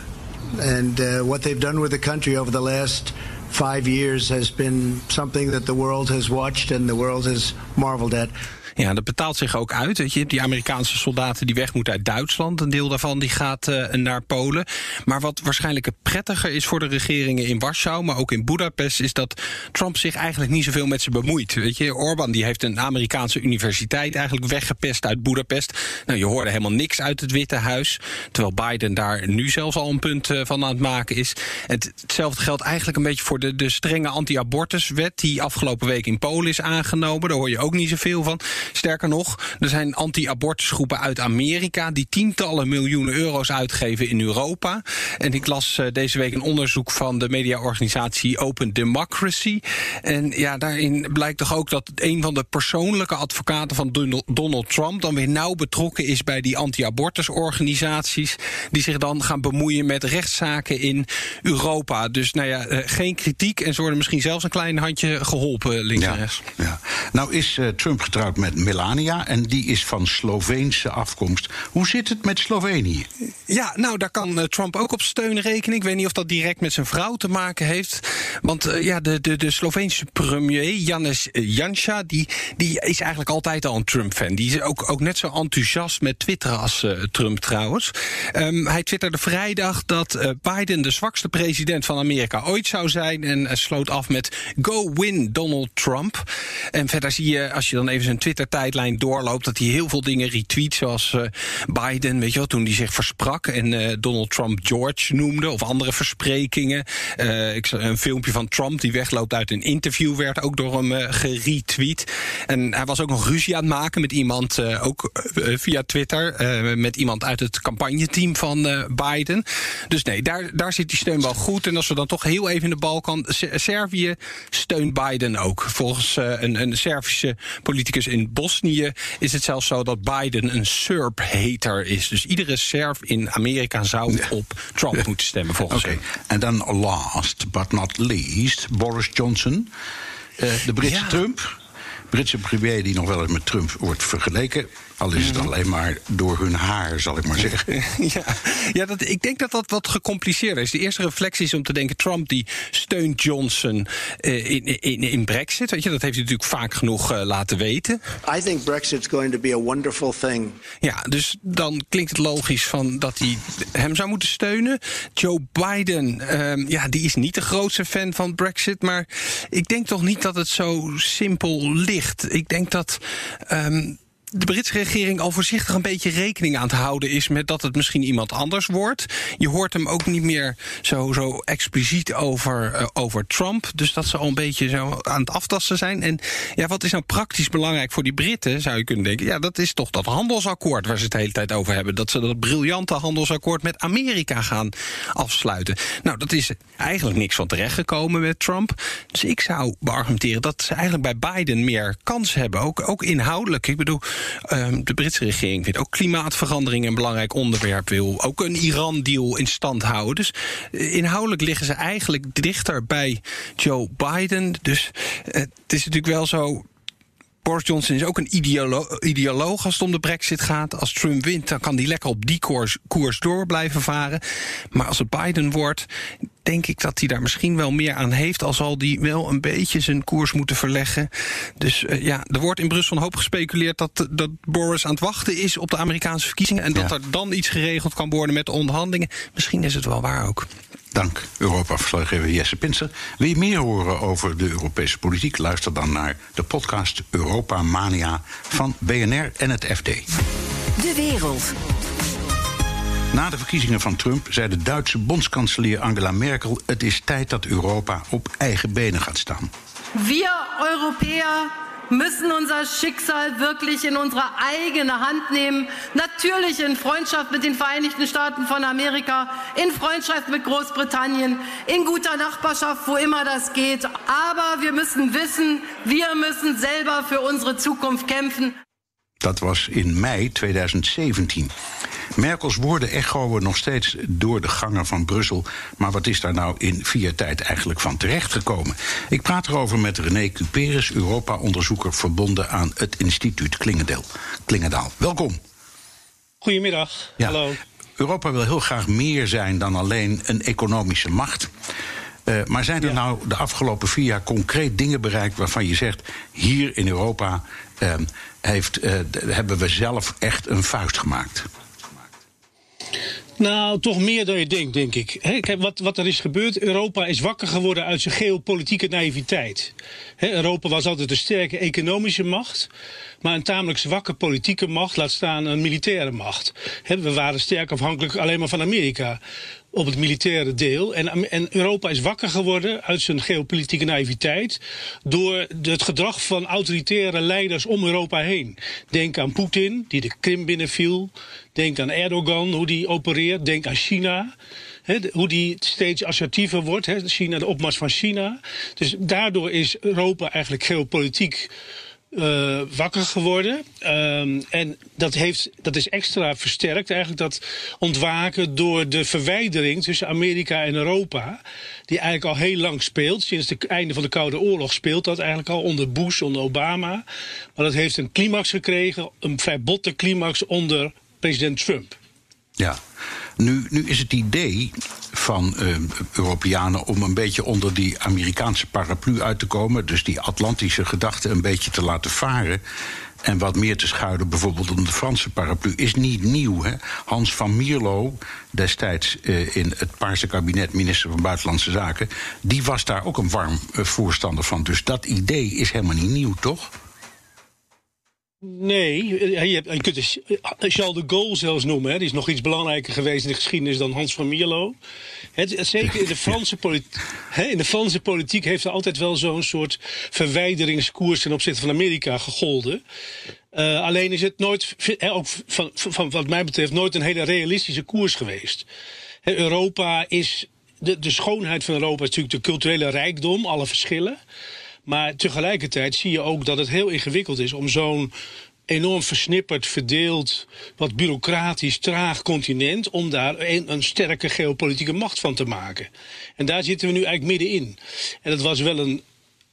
S6: And uh, what they've done with the country over the last five years has been something that the world has watched and the world has marveled at.
S7: Ja, dat betaalt zich ook uit. Weet je, die Amerikaanse soldaten die weg moeten uit Duitsland. Een deel daarvan die gaat uh, naar Polen. Maar wat waarschijnlijk prettiger is voor de regeringen in Warschau, maar ook in Budapest, is dat Trump zich eigenlijk niet zoveel met ze bemoeit. Weet je, Orbán die heeft een Amerikaanse universiteit eigenlijk weggepest uit Budapest. Nou, je hoorde helemaal niks uit het Witte Huis. Terwijl Biden daar nu zelfs al een punt uh, van aan het maken is. Het, hetzelfde geldt eigenlijk een beetje voor de, de strenge anti-abortuswet die afgelopen week in Polen is aangenomen. Daar hoor je ook niet zoveel van. Sterker nog, er zijn anti-abortusgroepen uit Amerika die tientallen miljoenen euro's uitgeven in Europa. En ik las uh, deze week een onderzoek van de mediaorganisatie Open Democracy. En ja, daarin blijkt toch ook dat een van de persoonlijke advocaten van Donald Trump dan weer nauw betrokken is bij die anti-abortusorganisaties. Die zich dan gaan bemoeien met rechtszaken in Europa. Dus nou ja, uh, geen kritiek en ze worden misschien zelfs een klein handje geholpen links
S2: ja,
S7: en rechts.
S2: Ja. Nou is uh, Trump getrouwd met Melania en die is van Sloveense afkomst. Hoe zit het met Slovenië?
S7: Ja, nou daar kan uh, Trump ook op steun rekenen. Ik weet niet of dat direct met zijn vrouw te maken heeft. Want uh, ja, de, de, de Sloveense premier, Janis Janša, die, die is eigenlijk altijd al een Trump-fan. Die is ook, ook net zo enthousiast met twitteren als uh, Trump trouwens. Um, hij twitterde vrijdag dat Biden de zwakste president van Amerika ooit zou zijn. En sloot af met Go win Donald Trump. En verder zie je, als je dan even zijn Twitter-tijdlijn doorloopt, dat hij heel veel dingen retweet. Zoals uh, Biden, weet je wel, toen hij zich versprak en uh, Donald Trump George noemde. Of andere versprekingen. Uh, ik, een filmpje van Trump die wegloopt uit een interview werd ook door hem geretweet. En hij was ook nog ruzie aan het maken met iemand, ook via Twitter. met iemand uit het campagneteam van Biden. Dus nee, daar, daar zit die steun wel goed. En als we dan toch heel even in de Balkan. Servië steunt Biden ook. Volgens een, een Servische politicus in Bosnië is het zelfs zo dat Biden een Serb-hater is. Dus iedere Serb in Amerika zou op Trump moeten stemmen, volgens
S2: okay. En dan last but not least, Boris Johnson, uh, de Britse ja. Trump. Britse premier die nog wel eens met Trump wordt vergeleken. Al is het alleen maar door hun haar, zal ik maar [laughs] zeggen.
S7: Ja, ja dat, ik denk dat dat wat gecompliceerder is. De eerste reflectie is om te denken: Trump die steunt Johnson uh, in, in, in Brexit. Weet je, dat heeft hij natuurlijk vaak genoeg uh, laten weten.
S6: I think Brexit's going to be a wonderful thing.
S7: Ja, dus dan klinkt het logisch van dat hij hem zou moeten steunen. Joe Biden, uh, ja, die is niet de grootste fan van Brexit. Maar ik denk toch niet dat het zo simpel ligt. Ik denk dat. Um, de Britse regering al voorzichtig een beetje rekening aan het houden is met dat het misschien iemand anders wordt. Je hoort hem ook niet meer zo, zo expliciet over, uh, over Trump. Dus dat ze al een beetje zo aan het aftasten zijn. En ja, wat is nou praktisch belangrijk voor die Britten, zou je kunnen denken? Ja, dat is toch dat handelsakkoord waar ze het hele tijd over hebben. Dat ze dat briljante handelsakkoord met Amerika gaan afsluiten. Nou, dat is eigenlijk niks van terechtgekomen met Trump. Dus ik zou beargumenteren dat ze eigenlijk bij Biden meer kans hebben. Ook, ook inhoudelijk. Ik bedoel, de Britse regering vindt ook klimaatverandering een belangrijk onderwerp. Wil ook een Iran-deal in stand houden. Dus uh, inhoudelijk liggen ze eigenlijk dichter bij Joe Biden. Dus uh, het is natuurlijk wel zo. Boris Johnson is ook een ideolo ideoloog als het om de brexit gaat. Als Trump wint, dan kan hij lekker op die koers door blijven varen. Maar als het Biden wordt, denk ik dat hij daar misschien wel meer aan heeft. Al zal hij wel een beetje zijn koers moeten verleggen. Dus uh, ja, er wordt in Brussel een hoop gespeculeerd dat, dat Boris aan het wachten is op de Amerikaanse verkiezingen. En dat ja. er dan iets geregeld kan worden met de onderhandelingen. Misschien is het wel waar ook.
S2: Dank, Europa-verslaggever Jesse Pinser. Wil je meer horen over de Europese politiek? Luister dan naar de podcast Europa Mania van BNR en het FD.
S1: De wereld.
S2: Na de verkiezingen van Trump zei de Duitse bondskanselier Angela Merkel: Het is tijd dat Europa op eigen benen gaat staan.
S8: Wir Europäer müssen unser Schicksal wirklich in unsere eigene Hand nehmen. Natürlich in Freundschaft mit den Vereinigten Staaten von Amerika, in Freundschaft mit Großbritannien, in guter Nachbarschaft, wo immer das geht. Aber wir müssen wissen, wir müssen selber für unsere Zukunft kämpfen.
S2: Dat was in mei 2017. Merkels woorden echoen nog steeds door de gangen van Brussel. Maar wat is daar nou in vier tijd eigenlijk van terechtgekomen? Ik praat erover met René Cuperes, Europa-onderzoeker verbonden aan het instituut Klingendaal. Klingendaal. Welkom.
S9: Goedemiddag. Ja. Hallo.
S2: Europa wil heel graag meer zijn dan alleen een economische macht. Uh, maar zijn er ja. nou de afgelopen vier jaar concreet dingen bereikt waarvan je zegt: hier in Europa heeft, uh, hebben we zelf echt een vuist gemaakt?
S9: Nou, toch meer dan je denkt, denk ik. Wat, wat er is gebeurd, Europa is wakker geworden uit zijn geopolitieke naïviteit. Europa was altijd een sterke economische macht, maar een tamelijk zwakke politieke macht, laat staan een militaire macht. We waren sterk afhankelijk alleen maar van Amerika op het militaire deel. En, en, Europa is wakker geworden uit zijn geopolitieke naïviteit door het gedrag van autoritaire leiders om Europa heen. Denk aan Poetin, die de Krim binnenviel. Denk aan Erdogan, hoe die opereert. Denk aan China. Hoe die steeds assertiever wordt. China, de opmars van China. Dus daardoor is Europa eigenlijk geopolitiek uh, wakker geworden. Um, en dat, heeft, dat is extra versterkt, eigenlijk dat ontwaken door de verwijdering tussen Amerika en Europa. Die eigenlijk al heel lang speelt. Sinds het einde van de Koude Oorlog speelt dat eigenlijk al onder Bush, onder Obama. Maar dat heeft een climax gekregen, een vrij botte climax onder president Trump.
S2: Ja, nu, nu is het idee van uh, Europeanen om een beetje onder die Amerikaanse paraplu uit te komen, dus die Atlantische gedachte een beetje te laten varen. En wat meer te schuilen, bijvoorbeeld onder de Franse paraplu, is niet nieuw. Hè? Hans van Mierlo, destijds uh, in het Paarse kabinet minister van Buitenlandse Zaken, die was daar ook een warm uh, voorstander van. Dus dat idee is helemaal niet nieuw, toch?
S9: Nee, je, hebt, je kunt dus Charles de Gaulle zelfs noemen. Hè. Die is nog iets belangrijker geweest in de geschiedenis dan Hans van Mierlo. Het, het, zeker in de, [laughs] Franse politiek, hè, in de Franse politiek heeft er altijd wel zo'n soort verwijderingskoers ten opzichte van Amerika gegolden. Uh, alleen is het nooit, ook van, van, wat mij betreft, nooit een hele realistische koers geweest. Hè, Europa is, de, de schoonheid van Europa is natuurlijk de culturele rijkdom, alle verschillen. Maar tegelijkertijd zie je ook dat het heel ingewikkeld is om zo'n enorm versnipperd, verdeeld, wat bureaucratisch, traag continent, om daar een, sterke geopolitieke macht van te maken. En daar zitten we nu eigenlijk middenin. En dat was wel een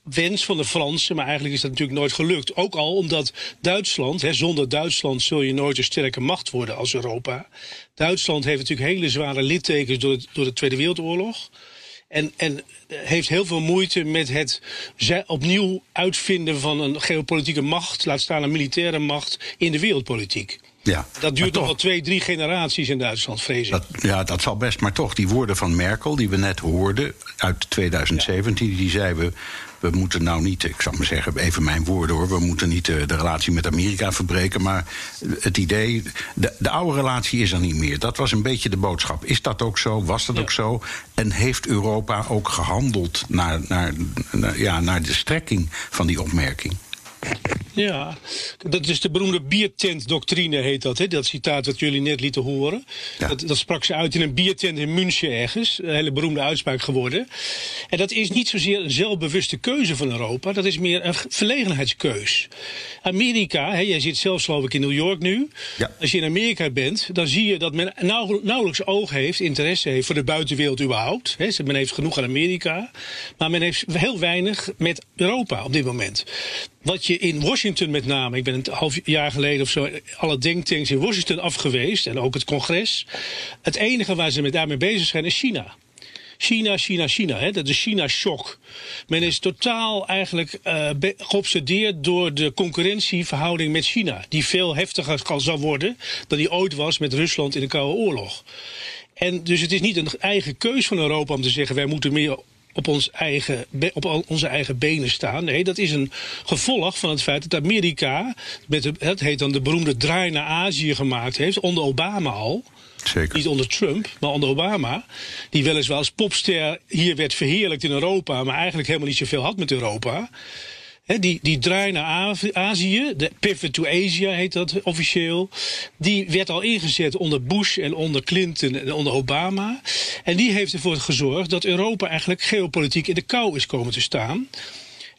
S9: wens van de Fransen, maar eigenlijk is dat natuurlijk nooit gelukt. Ook al omdat Duitsland, hè, zonder Duitsland zul je nooit een sterke macht worden als Europa. Duitsland heeft natuurlijk hele zware littekens door, door de Tweede Wereldoorlog. En, en heeft heel veel moeite met het opnieuw uitvinden van een geopolitieke macht, laat staan een militaire macht, in de wereldpolitiek.
S2: Ja,
S9: Dat duurt
S2: toch-
S9: wel twee, drie generaties in Duitsland, vrees ik.
S2: Dat, ja, dat zal best, maar toch, die woorden van Merkel, die we net hoorden uit 2017, die zei we. We moeten nou niet, ik zal maar zeggen, even mijn woorden hoor. We moeten niet eh, de relatie met Amerika verbreken. Maar het idee, de, de oude relatie is er niet meer. Dat was een beetje de boodschap. Is dat ook zo? Was dat
S9: Ja.
S2: ook zo? En heeft Europa ook gehandeld naar, naar, naar- ja, naar de strekking van die opmerking?
S9: Ja, dat is de beroemde biertentdoctrine, heet dat. Hè? Dat citaat dat jullie net lieten horen.
S2: Ja.
S9: Dat, dat sprak ze uit in een biertent in München ergens. Een hele beroemde uitspraak geworden. En dat is niet zozeer een zelfbewuste keuze van Europa. Dat is meer een verlegenheidskeus. Amerika, hè, jij zit zelfs geloof ik in New York nu.
S2: Ja.
S9: Als je in Amerika bent, dan zie je dat men nauw- nauwelijks oog heeft, interesse heeft voor de buitenwereld überhaupt. Hè, men heeft genoeg aan Amerika. Maar men heeft heel weinig met Europa op dit moment. Wat je in Washington met name, ik ben een half jaar geleden of zo alle denktanks in Washington afgeweest en ook het congres. Het enige waar ze met daarmee bezig zijn is China. China, China, China. Hè? Dat is China-shock. Men is totaal eigenlijk be- geobsedeerd door de concurrentieverhouding met China. Die veel heftiger kan zal worden dan die ooit was met Rusland in de Koude Oorlog. En dus het is niet een eigen keus van Europa om te zeggen wij moeten meer op, ons eigen, op onze eigen benen staan. Nee, dat is een gevolg van het feit dat Amerika, met de, het heet dan de beroemde draai naar Azië gemaakt heeft, onder Obama al.
S2: Zeker.
S9: Niet onder Trump, maar onder Obama. Die weliswaar als popster hier werd verheerlijkt in Europa, maar eigenlijk helemaal niet zoveel had met Europa. Die, die draai naar Azië, de pivot to Asia heet dat officieel. Die werd al ingezet onder Bush en onder Clinton en onder Obama. En die heeft ervoor gezorgd dat Europa eigenlijk geopolitiek in de kou is komen te staan.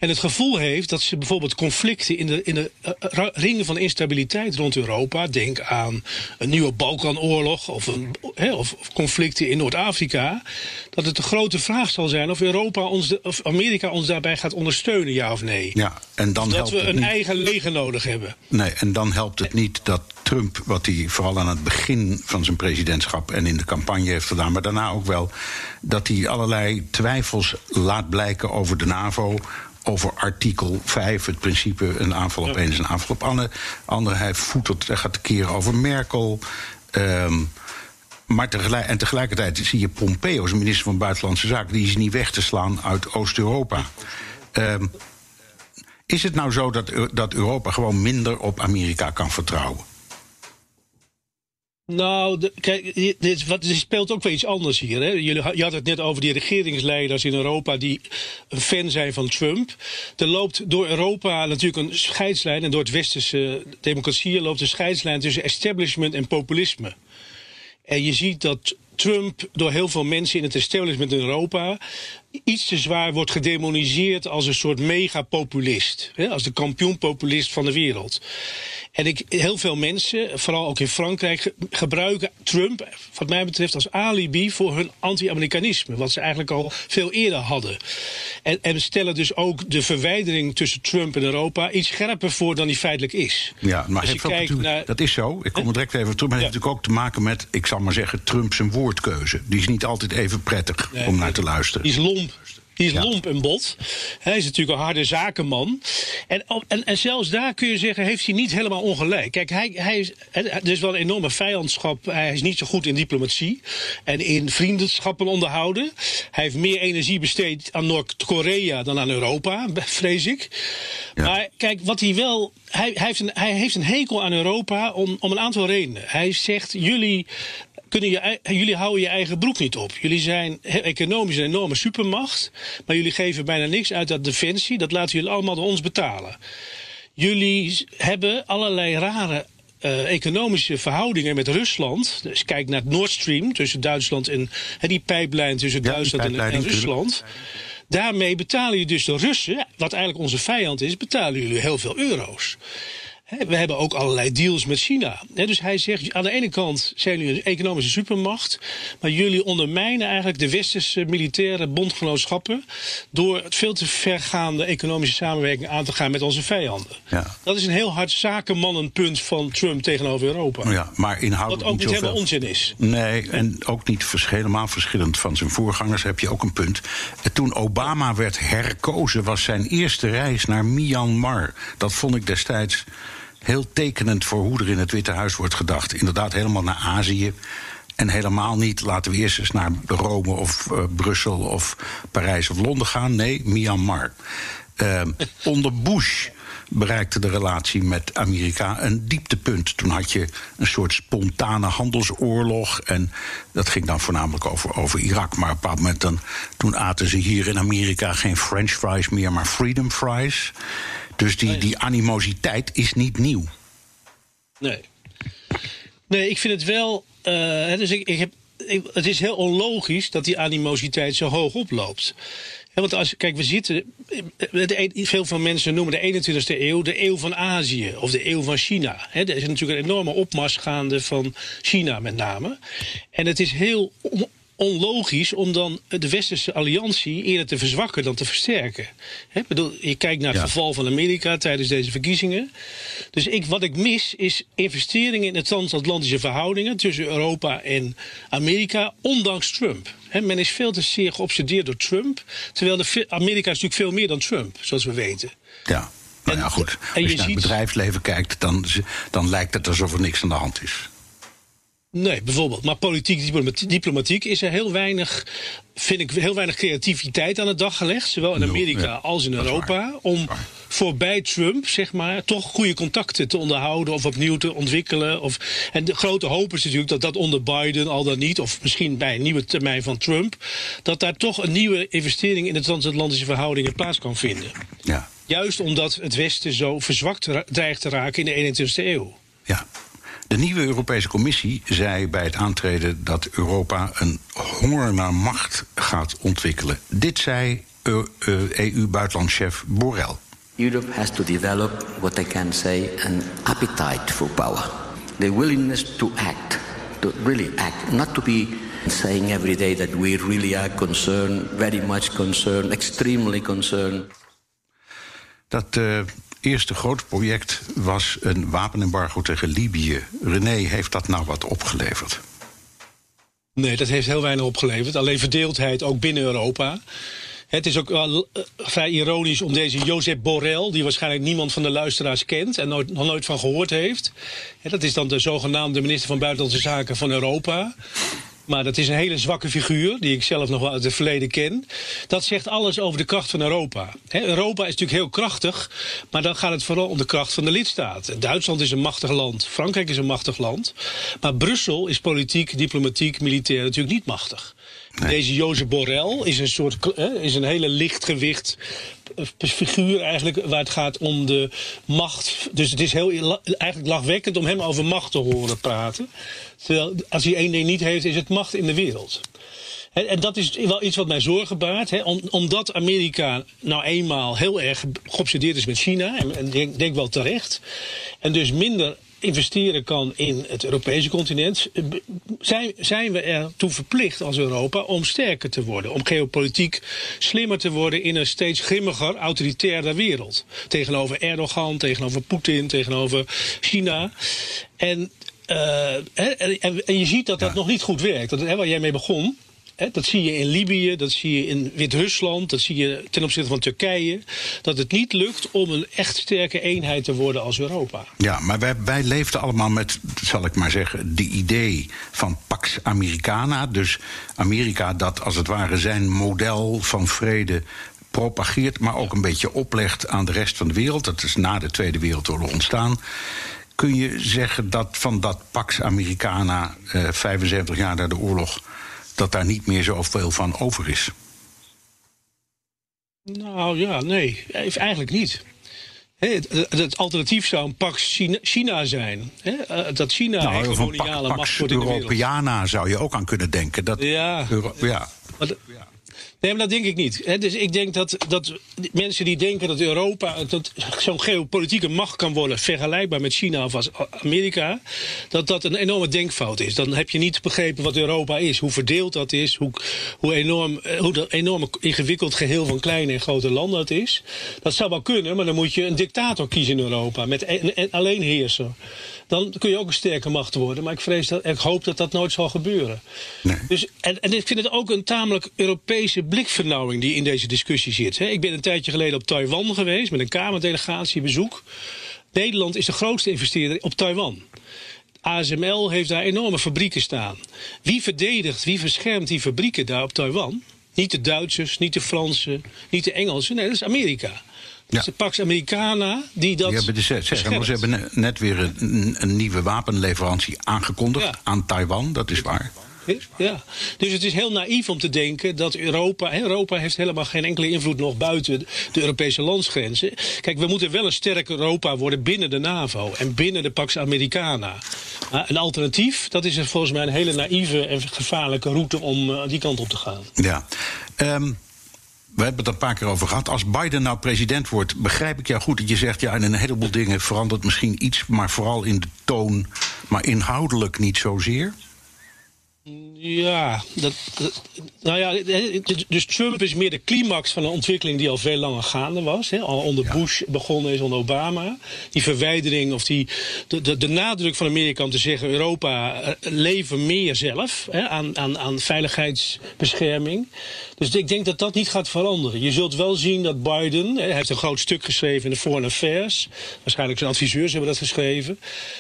S9: En het gevoel heeft dat ze bijvoorbeeld conflicten in de, in de eh, ra- ringen van instabiliteit rond Europa. Denk aan een nieuwe Balkanoorlog of, een, of, of conflicten in Noord-Afrika. Dat het de grote vraag zal zijn of, Europa ons de- of Amerika ons daarbij gaat ondersteunen, ja of nee.
S2: Ja, en dan
S9: dat
S2: helpt
S9: we een
S2: niet.
S9: eigen leger nodig hebben.
S2: Nee, en dan helpt het niet dat Trump, wat hij vooral aan het begin van zijn presidentschap en in de campagne heeft gedaan, maar daarna ook wel, dat hij allerlei twijfels laat blijken over de NAVO. Over artikel 5, het principe een aanval op een is een aanval op ander. Andere, hij voetert, hij gaat keren over Merkel. Ehm, maar tegelijk, en tegelijkertijd zie je Pompeo, zijn minister van Buitenlandse Zaken, die is niet weg te slaan uit Oost-Europa. Ehm, is het nou zo dat, dat Europa gewoon minder op Amerika kan vertrouwen?
S9: Nou, kijk, dit, wat, speelt ook wel iets anders hier. Hè. Jullie, je had het net over die regeringsleiders in Europa die een fan zijn van Trump. Er loopt door Europa natuurlijk een scheidslijn, en door het westerse democratieën loopt een scheidslijn tussen establishment en populisme. En je ziet dat Trump door heel veel mensen in het establishment in Europa iets te zwaar wordt gedemoniseerd als een soort megapopulist. hè, Als de kampioenpopulist van de wereld. En ik, heel veel mensen, vooral ook in Frankrijk, ge- gebruiken Trump, wat mij betreft, als alibi voor hun anti-Amerikanisme. Wat ze eigenlijk al veel eerder hadden. En, en stellen dus ook de verwijdering tussen Trump en Europa iets scherper voor dan die feitelijk is.
S2: Ja, maar
S9: Als je
S2: heeft ook
S9: kijkt naar-
S2: dat is zo. Ik kom er direct even terug. Maar het heeft natuurlijk ook te maken met, ik zal maar zeggen, Trump zijn woordkeuze. Die is niet altijd even prettig
S9: Nee,
S2: om naar te luisteren.
S9: Die is lomp. Die is
S2: Ja.
S9: lomp en bot. Hij is natuurlijk een harde zakenman. En, en, en zelfs daar kun je zeggen, heeft hij niet helemaal ongelijk. Kijk, hij, hij is, er is wel een enorme vijandschap. Hij is niet zo goed in diplomatie en in vriendschappen onderhouden. Hij heeft meer energie besteed aan Noord-Korea dan aan Europa, vrees ik.
S2: Ja.
S9: Maar kijk, wat hij wel. Hij, hij, heeft een, hij heeft een hekel aan Europa om, om een aantal redenen. Hij zegt: jullie. Kunnen je, jullie houden je eigen broek niet op. Jullie zijn economisch een enorme supermacht. Maar jullie geven bijna niks uit aan defensie. Dat laten jullie allemaal door ons betalen. Jullie hebben allerlei rare eh, economische verhoudingen met Rusland. Dus kijk naar het Nord Stream tussen Duitsland en die pijplijn tussen
S2: Ja,
S9: Duitsland en, en. Rusland. Daarmee betalen je dus de Russen, wat eigenlijk onze vijand is, betalen jullie heel veel euro's. We hebben ook allerlei deals met China. Dus hij zegt, aan de ene kant zijn jullie een economische supermacht, maar jullie ondermijnen eigenlijk de westerse militaire bondgenootschappen door veel te vergaande economische samenwerking aan te gaan met onze vijanden.
S2: Ja.
S9: Dat is een heel hard zakenmannenpunt van Trump tegenover Europa.
S2: Ja, maar
S9: Wat
S2: inhoudelijk
S9: ook
S2: niet
S9: helemaal onzin is.
S2: Nee, en ook niet vers- helemaal verschillend van zijn voorgangers heb je ook een punt. Toen Obama werd herkozen, was zijn eerste reis naar Myanmar. Dat vond ik destijds heel tekenend voor hoe er in het Witte Huis wordt gedacht. Inderdaad, helemaal naar Azië. En helemaal niet, laten we eerst eens naar Rome of uh, Brussel of Parijs of Londen gaan. Nee, Myanmar. Uh, [laughs] onder Bush bereikte de relatie met Amerika een dieptepunt. Toen had je een soort spontane handelsoorlog. En dat ging dan voornamelijk over, over Irak. Maar op een bepaald moment dan, toen aten ze hier in Amerika geen French fries meer, maar freedom fries. Dus die, die animositeit is niet nieuw.
S9: Nee. Nee, ik vind het wel. Uh, dus ik, ik heb, het is heel onlogisch dat die animositeit zo hoog oploopt. Want als, kijk, we zitten. Veel van mensen noemen de 21ste eeuw de eeuw van Azië of de eeuw van China. Er is natuurlijk een enorme opmars gaande van China met name. En het is heel onlogisch om dan de westerse alliantie eerder te verzwakken dan te versterken. He, bedoel, je kijkt naar het verval van Amerika tijdens deze verkiezingen. Dus ik, wat ik mis is investeringen in de transatlantische verhoudingen tussen Europa en Amerika, ondanks Trump. He, men is veel te zeer geobsedeerd door Trump, terwijl de, Amerika is natuurlijk veel meer dan Trump, zoals we weten.
S2: Ja. Nou ja, goed. Als je, naar het bedrijfsleven kijkt, dan, dan lijkt het alsof er niks aan de hand is.
S9: Nee, bijvoorbeeld. Maar politiek, diplomatiek is er heel weinig, vind ik, heel weinig creativiteit aan de dag gelegd. Zowel in Amerika als in Europa. Om voorbij Trump, zeg maar, toch goede contacten te onderhouden of opnieuw te ontwikkelen. Of, en de grote hoop is natuurlijk dat dat onder Biden al dan niet, of misschien bij een nieuwe termijn van Trump, dat daar toch een nieuwe investering in de transatlantische verhoudingen plaats kan vinden.
S2: Ja.
S9: Juist omdat het Westen zo verzwakt dreigt te raken in de 21ste eeuw.
S2: Ja, de nieuwe Europese Commissie zei bij het aantreden dat Europa een honger naar macht gaat ontwikkelen. Dit zei EU-buitenlandchef Borrell.
S10: Europe has to develop what I can say an appetite for power. The willingness to act, to really act, not to be saying every day that we really are concerned, very much concerned, extremely concerned.
S2: Dat uh, eerste grote project was een wapenembargo tegen Libië. René, heeft dat nou wat opgeleverd?
S9: Nee, dat heeft heel weinig opgeleverd. Alleen verdeeldheid ook binnen Europa. Het is ook wel uh, vrij ironisch om deze Jozef Borrell, die waarschijnlijk niemand van de luisteraars kent en nooit, nog nooit van gehoord heeft. dat is dan de zogenaamde minister van Buitenlandse Zaken van Europa. Maar dat is een hele zwakke figuur, die ik zelf nog wel uit het verleden ken. Dat zegt alles over de kracht van Europa. Europa is natuurlijk heel krachtig, maar dan gaat het vooral om de kracht van de lidstaten. Duitsland is een machtig land, Frankrijk is een machtig land. Maar Brussel is politiek, diplomatiek, militair natuurlijk niet machtig. Deze Jozef Borrell is een soort is een hele lichtgewicht figuur eigenlijk waar het gaat om de macht. Dus het is heel eigenlijk lachwekkend om hem over macht te horen praten. Terwijl als hij één ding niet heeft, is het macht in de wereld. En, dat is wel iets wat mij zorgen baart. Hè, omdat Amerika nou eenmaal heel erg geobsedeerd is met China. En, denk, denk wel terecht. En dus minder investeren kan in het Europese continent, eh, zijn, zijn we ertoe verplicht als Europa om sterker te worden. Om geopolitiek slimmer te worden in een steeds grimmiger, autoritairder wereld. Tegenover Erdogan, tegenover Poetin, tegenover China. En, uh, en, en, je ziet dat dat nog niet goed werkt. Dat, hè, waar jij mee begon dat zie je in Libië, dat zie je in Wit-Rusland, dat zie je ten opzichte van Turkije. Dat het niet lukt om een echt sterke eenheid te worden als Europa.
S2: Ja, maar wij, wij leefden allemaal met, zal ik maar zeggen, de idee van Pax Americana. Dus Amerika dat als het ware zijn model van vrede propageert, maar ook een beetje oplegt aan de rest van de wereld. Dat is na de Tweede Wereldoorlog ontstaan. Kun je zeggen dat van dat Pax Americana, eh, 75 jaar na de oorlog dat daar niet meer zoveel van over is?
S9: Nou ja, nee, eigenlijk niet. het, alternatief zou een Pax China, zijn. Eh, dat China nou, hegemoniale macht wordt in de wereld.
S2: Europeana zou je ook aan kunnen denken. Dat
S9: ja. ja. Nee, maar dat denk ik niet. dus ik denk dat, dat mensen die denken dat Europa zo'n geopolitieke macht kan worden, vergelijkbaar met China of als Amerika, dat dat een enorme denkfout is. Dan heb je niet begrepen wat Europa is, hoe verdeeld dat is, hoe, hoe, enorm, eh, hoe dat enorm ingewikkeld geheel van kleine en grote landen dat is. Dat zou wel kunnen, maar dan moet je een dictator kiezen in Europa, met en, alleen heerser dan kun je ook een sterke macht worden. Maar ik vrees dat, ik hoop dat dat nooit zal gebeuren. Nee. Dus, en, en ik vind het ook een tamelijk Europese blikvernauwing die in deze discussie zit. Ik ben een tijdje geleden op Taiwan geweest met een Kamerdelegatiebezoek. Nederland is de grootste investeerder op Taiwan. ASML heeft daar enorme fabrieken staan. Wie verdedigt, wie beschermt die fabrieken daar op Taiwan? Niet de Duitsers, niet de Fransen, niet de Engelsen. Nee, dat is Amerika.
S2: Ja.
S9: Dus de Pax Americana die dat
S2: hebben de,
S9: beschermt.
S2: ze hebben ne- net weer een, een nieuwe wapenleverantie aangekondigd
S9: Ja.
S2: aan Taiwan, dat is waar.
S9: Ja, dus het is heel naïef om te denken dat Europa. Europa heeft helemaal geen enkele invloed nog buiten de Europese landsgrenzen. Kijk, we moeten wel een sterk Europa worden binnen de NAVO en binnen de Pax Americana. Een alternatief, dat is volgens mij een hele naïeve en gevaarlijke route om eh, die kant op te gaan.
S2: Ja. Ehm, we hebben het een paar keer over gehad. Als Biden nou president wordt, begrijp ik jou goed dat je zegt... ja, in een heleboel dingen verandert misschien iets... maar vooral in de toon, maar inhoudelijk niet zozeer?
S9: Ja, dat, dat- nou ja, dus Trump is meer de climax van een ontwikkeling die al veel langer gaande was. Hè, al onder Bush begonnen is, onder Obama. Die verwijdering of die, de, de, de nadruk van Amerika om te zeggen: Europa eh, leven meer zelf hè, aan, aan, aan veiligheidsbescherming. Dus ik denk dat dat niet gaat veranderen. Je zult wel zien dat Biden, hè, hij heeft een groot stuk geschreven in de Foreign Affairs, waarschijnlijk zijn adviseurs hebben dat geschreven,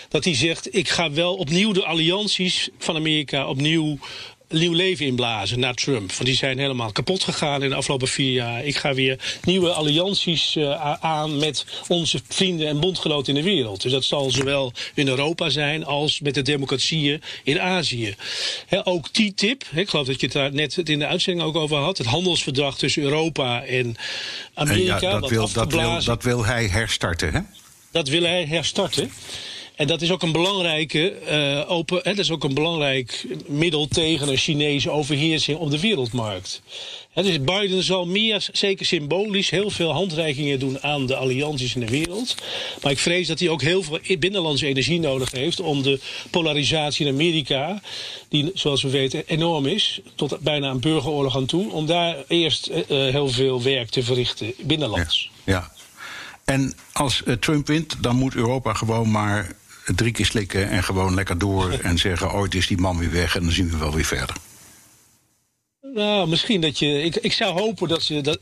S9: dat hij zegt: ik ga wel opnieuw de allianties van Amerika opnieuw nieuw leven inblazen na Trump. Want die zijn helemaal kapot gegaan in de afgelopen vier jaar. Ik ga weer nieuwe allianties eh, aan met onze vrienden en bondgenoten in de wereld. Dus dat zal zowel in Europa zijn als met de democratieën in Azië. Ook TTIP, hè, ik geloof dat je het daar net in de uitzending ook over had. Het handelsverdrag tussen Europa en
S2: En
S9: Amerika.
S2: ja, dat,
S9: wat
S2: wil, dat, wil, dat wil hij herstarten, hè?
S9: dat wil hij herstarten. En dat is ook een belangrijke eh, open, hè, dat is ook een belangrijk middel tegen een Chinese overheersing op de wereldmarkt. Dus Biden zal meer, zeker symbolisch, heel veel handreikingen doen aan de allianties in de wereld. Maar ik vrees dat hij ook heel veel binnenlandse energie nodig heeft om de polarisatie in Amerika, die zoals we weten enorm is, tot bijna een burgeroorlog aan toe, om daar eerst eh, eh, heel veel werk te verrichten binnenlands.
S2: Ja. En als Trump wint, dan moet Europa gewoon maar drie keer slikken en gewoon lekker door [laughs] en zeggen: ooit is die man weer weg en dan zien we wel weer verder.
S9: Nou, misschien dat je. Ik, ik zou hopen dat ze dat,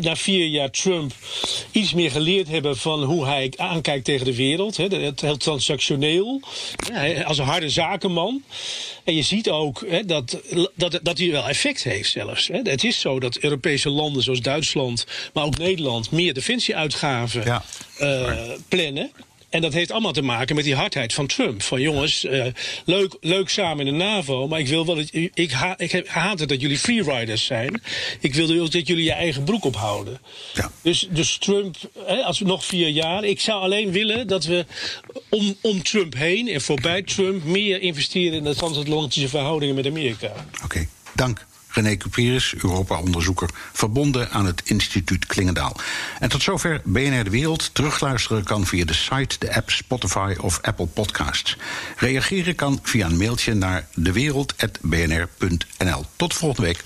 S9: na vier jaar Trump iets meer geleerd hebben van hoe hij aankijkt tegen de wereld. Hè, het heel transactioneel. Als een harde zakenman. En je ziet ook hè, dat, dat, dat hij wel effect heeft zelfs. Hè. Het is zo dat Europese landen zoals Duitsland, maar ook Nederland, meer defensieuitgaven
S2: Ja,
S9: eh, plannen. En dat heeft allemaal te maken met die hardheid van Trump. Van jongens, eh, leuk, leuk samen in de NAVO, maar ik wil wel dat ik, ha, ik haat het dat jullie freeriders zijn. Ik wil ook dat jullie je eigen broek ophouden.
S2: Ja.
S9: Dus, dus Trump, hè, als we nog vier jaar. Ik zou alleen willen dat we om, om Trump heen en voorbij Trump meer investeren in de transatlantische verhoudingen met Amerika.
S2: Oké, dank. René Cuperus, Europa-onderzoeker, verbonden aan het instituut Klingendaal. En tot zover BNR De Wereld. Terugluisteren kan via de site, de app Spotify of Apple Podcasts. Reageren kan via een mailtje naar dewereld.bnr.nl. Tot volgende week.